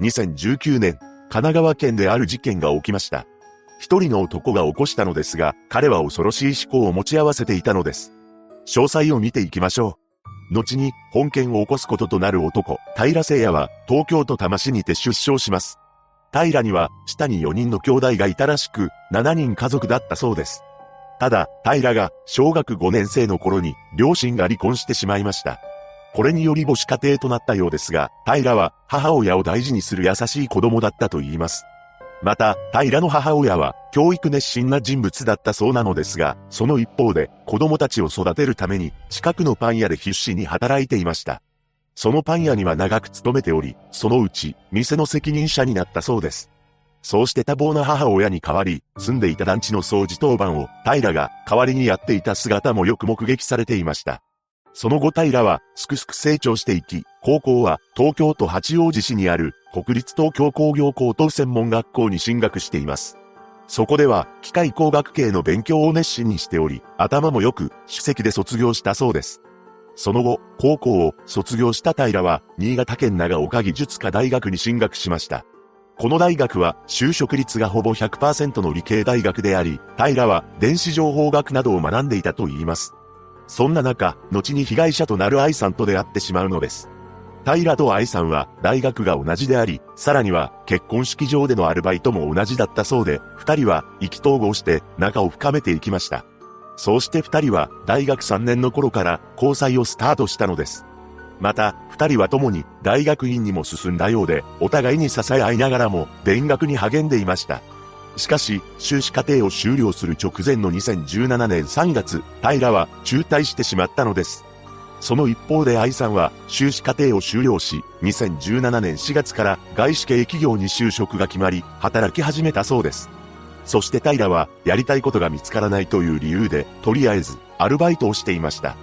2019年、神奈川県である事件が起きました。一人の男が起こしたのですが、彼は恐ろしい思考を持ち合わせていたのです。詳細を見ていきましょう。後に、本件を起こすこととなる男、平聖也は、東京都多摩市にて出生します。平には、下に4人の兄弟がいたらしく、7人家族だったそうです。ただ、平が、小学5年生の頃に、両親が離婚してしまいました。これにより母子家庭となったようですが、平は、母親を大事にする優しい子供だったと言います。また、平の母親は、教育熱心な人物だったそうなのですが、その一方で、子供たちを育てるために、近くのパン屋で必死に働いていました。そのパン屋には長く勤めており、そのうち、店の責任者になったそうです。そうして多忙な母親に代わり、住んでいた団地の掃除当番を、平が代わりにやっていた姿もよく目撃されていました。その後平は、すくすく成長していき、高校は、東京都八王子市にある、国立東京工業高等専門学校に進学しています。そこでは、機械工学系の勉強を熱心にしており、頭もよく、主席で卒業したそうです。その後、高校を卒業した平は、新潟県長岡技術科大学に進学しました。この大学は就職率がほぼ100%の理系大学であり、平は電子情報学などを学んでいたと言います。そんな中、後に被害者となる愛さんと出会ってしまうのです。平と愛さんは大学が同じであり、さらには結婚式場でのアルバイトも同じだったそうで、二人は意気投合して仲を深めていきました。そうして二人は大学3年の頃から交際をスタートしたのです。また、二人は共に大学院にも進んだようで、お互いに支え合いながらも、勉学に励んでいました。しかし、修士課程を修了する直前の2017年3月、平は中退してしまったのです。その一方で愛さんは修士課程を修了し、2017年4月から外資系企業に就職が決まり、働き始めたそうです。そして平はやりたいことが見つからないという理由で、とりあえずアルバイトをしていました。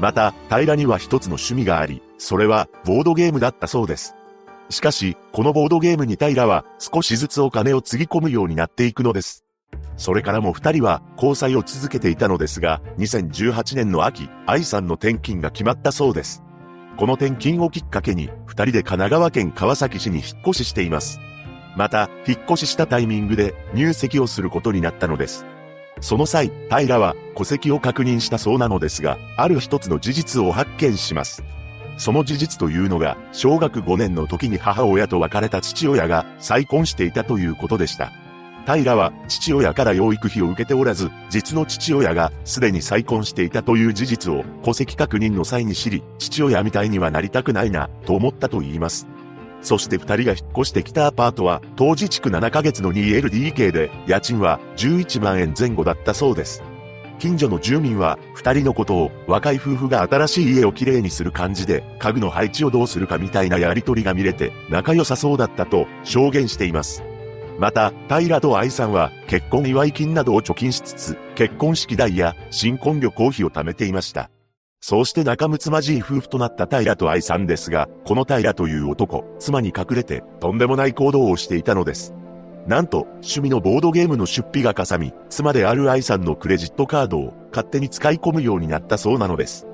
また、平には一つの趣味があり、それはボードゲームだったそうです。しかし、このボードゲームに平は少しずつお金をつぎ込むようになっていくのです。それからも二人は交際を続けていたのですが、2018年の秋、愛さんの転勤が決まったそうです。この転勤をきっかけに、二人で神奈川県川崎市に引っ越ししています。また、引っ越ししたタイミングで入籍をすることになったのです。その際、平は戸籍を確認したそうなのですが、ある一つの事実を発見します。その事実というのが、小学5年の時に母親と別れた父親が再婚していたということでした。平は父親から養育費を受けておらず、実の父親がすでに再婚していたという事実を戸籍確認の際に知り、父親みたいにはなりたくないな、と思ったと言います。そして二人が引っ越してきたアパートは、当時築7ヶ月の 2LDK で、家賃は11万円前後だったそうです。近所の住民は、二人のことを、若い夫婦が新しい家をきれいにする感じで、家具の配置をどうするかみたいなやりとりが見れて、仲良さそうだったと、証言しています。また、平と愛さんは、結婚祝い金などを貯金しつつ、結婚式代や新婚旅行費を貯めていました。そうして仲睦まじい夫婦となった平と愛さんですが、この平という男、妻に隠れて、とんでもない行動をしていたのです。なんと、趣味のボードゲームの出費がかさみ、妻である愛さんのクレジットカードを勝手に使い込むようになったそうなのです。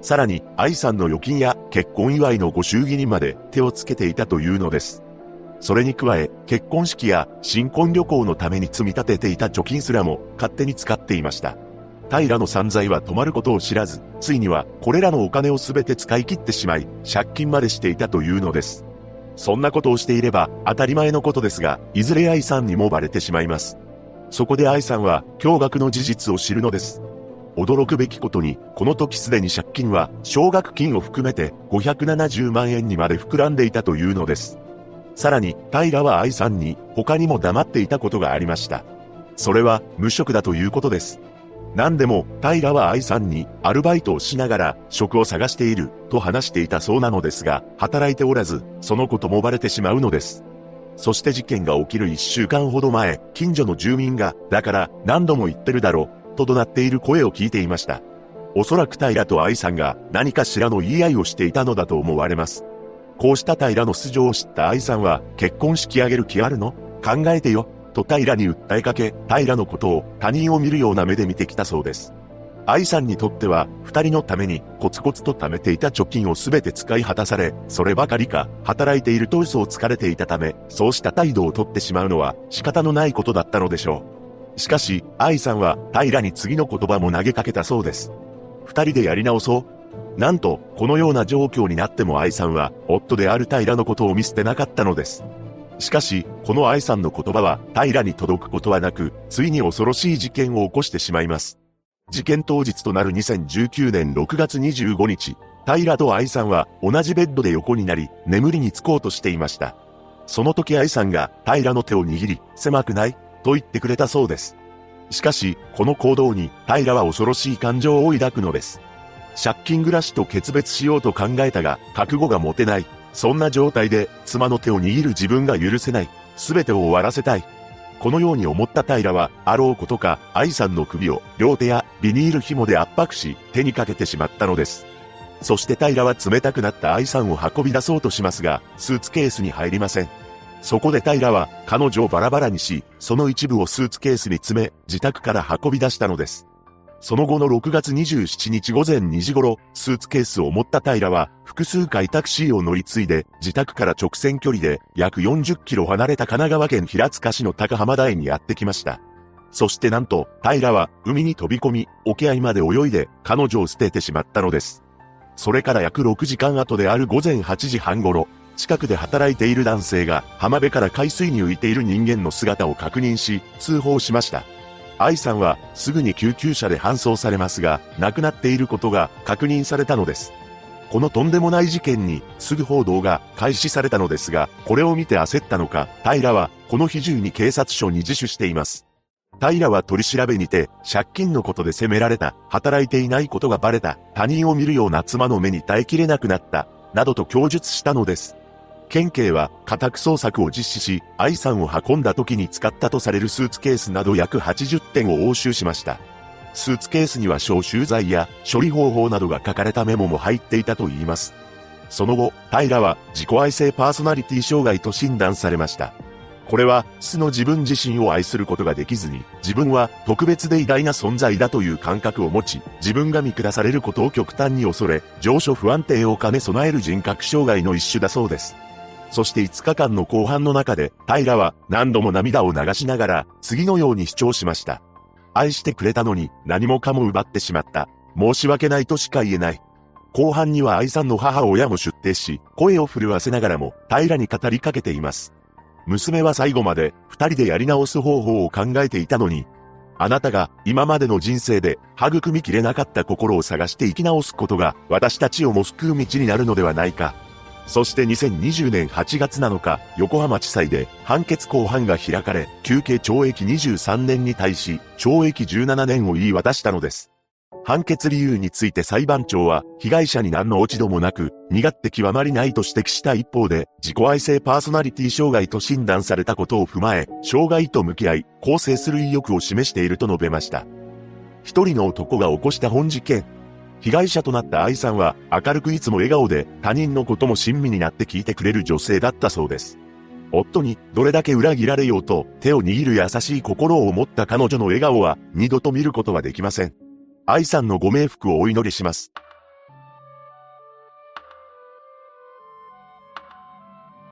さらに、愛さんの預金や結婚祝いのご祝儀にまで手をつけていたというのです。それに加え、結婚式や新婚旅行のために積み立てていた貯金すらも勝手に使っていました。平の散財は止まることを知らず、ついにはこれらのお金をすべて使い切ってしまい、借金までしていたというのです。そんなことをしていれば当たり前のことですが、いずれ愛さんにもバレてしまいます。そこで愛さんは驚愕の事実を知るのです。驚くべきことに、この時すでに借金は奨学金を含めて570万円にまで膨らんでいたというのです。さらに、平は愛さんに他にも黙っていたことがありました。それは無職だということです。何でも、平は愛さんに、アルバイトをしながら、職を探している、と話していたそうなのですが、働いておらず、そのこともバレてしまうのです。そして事件が起きる一週間ほど前、近所の住民が、だから何度も言ってるだろ、と怒鳴っている声を聞いていました。おそらく平と愛さんが何かしらの言い合いをしていたのだと思われます。こうした平の素性を知った愛さんは、結婚式挙げる気あるの？考えてよ、と平に訴えかけ、平のことを他人を見るような目で見てきたそうです。愛さんにとっては、二人のためにコツコツと貯めていた貯金をすべて使い果たされ、そればかりか、働いていると嘘をつかれていたため、そうした態度をとってしまうのは仕方のないことだったのでしょう。しかし、愛さんは平に次の言葉も投げかけたそうです。二人でやり直そう。なんと、このような状況になっても愛さんは、夫である平のことを見捨てなかったのです。しかし、この愛さんの言葉は平に届くことはなく、ついに恐ろしい事件を起こしてしまいます。事件当日となる2019年6月25日、平と愛さんは同じベッドで横になり、眠りにつこうとしていました。その時愛さんが平の手を握り、狭くないと言ってくれたそうです。しかし、この行動に平は恐ろしい感情を抱くのです。借金暮らしと決別しようと考えたが、覚悟が持てない。そんな状態で妻の手を握る自分が許せない。すべてを終わらせたい。このように思った平は、あろうことか、愛さんの首を両手やビニール紐で圧迫し、手にかけてしまったのです。そして平は冷たくなった愛さんを運び出そうとしますが、スーツケースに入りません。そこで平は彼女をバラバラにし、その一部をスーツケースに詰め、自宅から運び出したのです。その後の6月27日午前2時頃、スーツケースを持った平は、複数回タクシーを乗り継いで、自宅から直線距離で、約40キロ離れた神奈川県平塚市の高浜台にやってきました。そしてなんと、平は、海に飛び込み、沖合まで泳いで、彼女を捨ててしまったのです。それから約6時間後である午前8時半頃、近くで働いている男性が、浜辺から海水に浮いている人間の姿を確認し、通報しました。愛さんはすぐに救急車で搬送されますが、亡くなっていることが確認されたのです。このとんでもない事件にすぐ報道が開始されたのですが、これを見て焦ったのか、平はこの日中に警察署に自首しています。平は取り調べにて、借金のことで責められた、働いていないことがバレた、他人を見るような妻の目に耐えきれなくなった、などと供述したのです。県警は家宅捜索を実施し、愛さんを運んだ時に使ったとされるスーツケースなど約80点を押収しました。スーツケースには消臭剤や処理方法などが書かれたメモも入っていたといいます。その後、平は自己愛性パーソナリティ障害と診断されました。これは、素の自分自身を愛することができずに、自分は特別で偉大な存在だという感覚を持ち、自分が見下されることを極端に恐れ、上昇不安定を兼ね備える人格障害の一種だそうです。そして5日間の後半の中で、平は何度も涙を流しながら、次のように主張しました。愛してくれたのに何もかも奪ってしまった。申し訳ないとしか言えない。後半には愛さんの母親も出廷し、声を震わせながらも平に語りかけています。娘は最後まで二人でやり直す方法を考えていたのに、あなたが今までの人生で育みきれなかった心を探して生き直すことが私たちをも救う道になるのではないか。そして2020年8月7日、横浜地裁で判決公判が開かれ、休刑懲役23年に対し、懲役17年を言い渡したのです。判決理由について裁判長は、被害者に何の落ち度もなく、身勝手極まりないと指摘した一方で、自己愛性パーソナリティ障害と診断されたことを踏まえ、障害と向き合い、更生する意欲を示していると述べました。一人の男が起こした本事件。被害者となった愛さんは明るくいつも笑顔で他人のことも親身になって聞いてくれる女性だったそうです。夫にどれだけ裏切られようと手を握る優しい心を持った彼女の笑顔は二度と見ることはできません。愛さんのご冥福をお祈りします。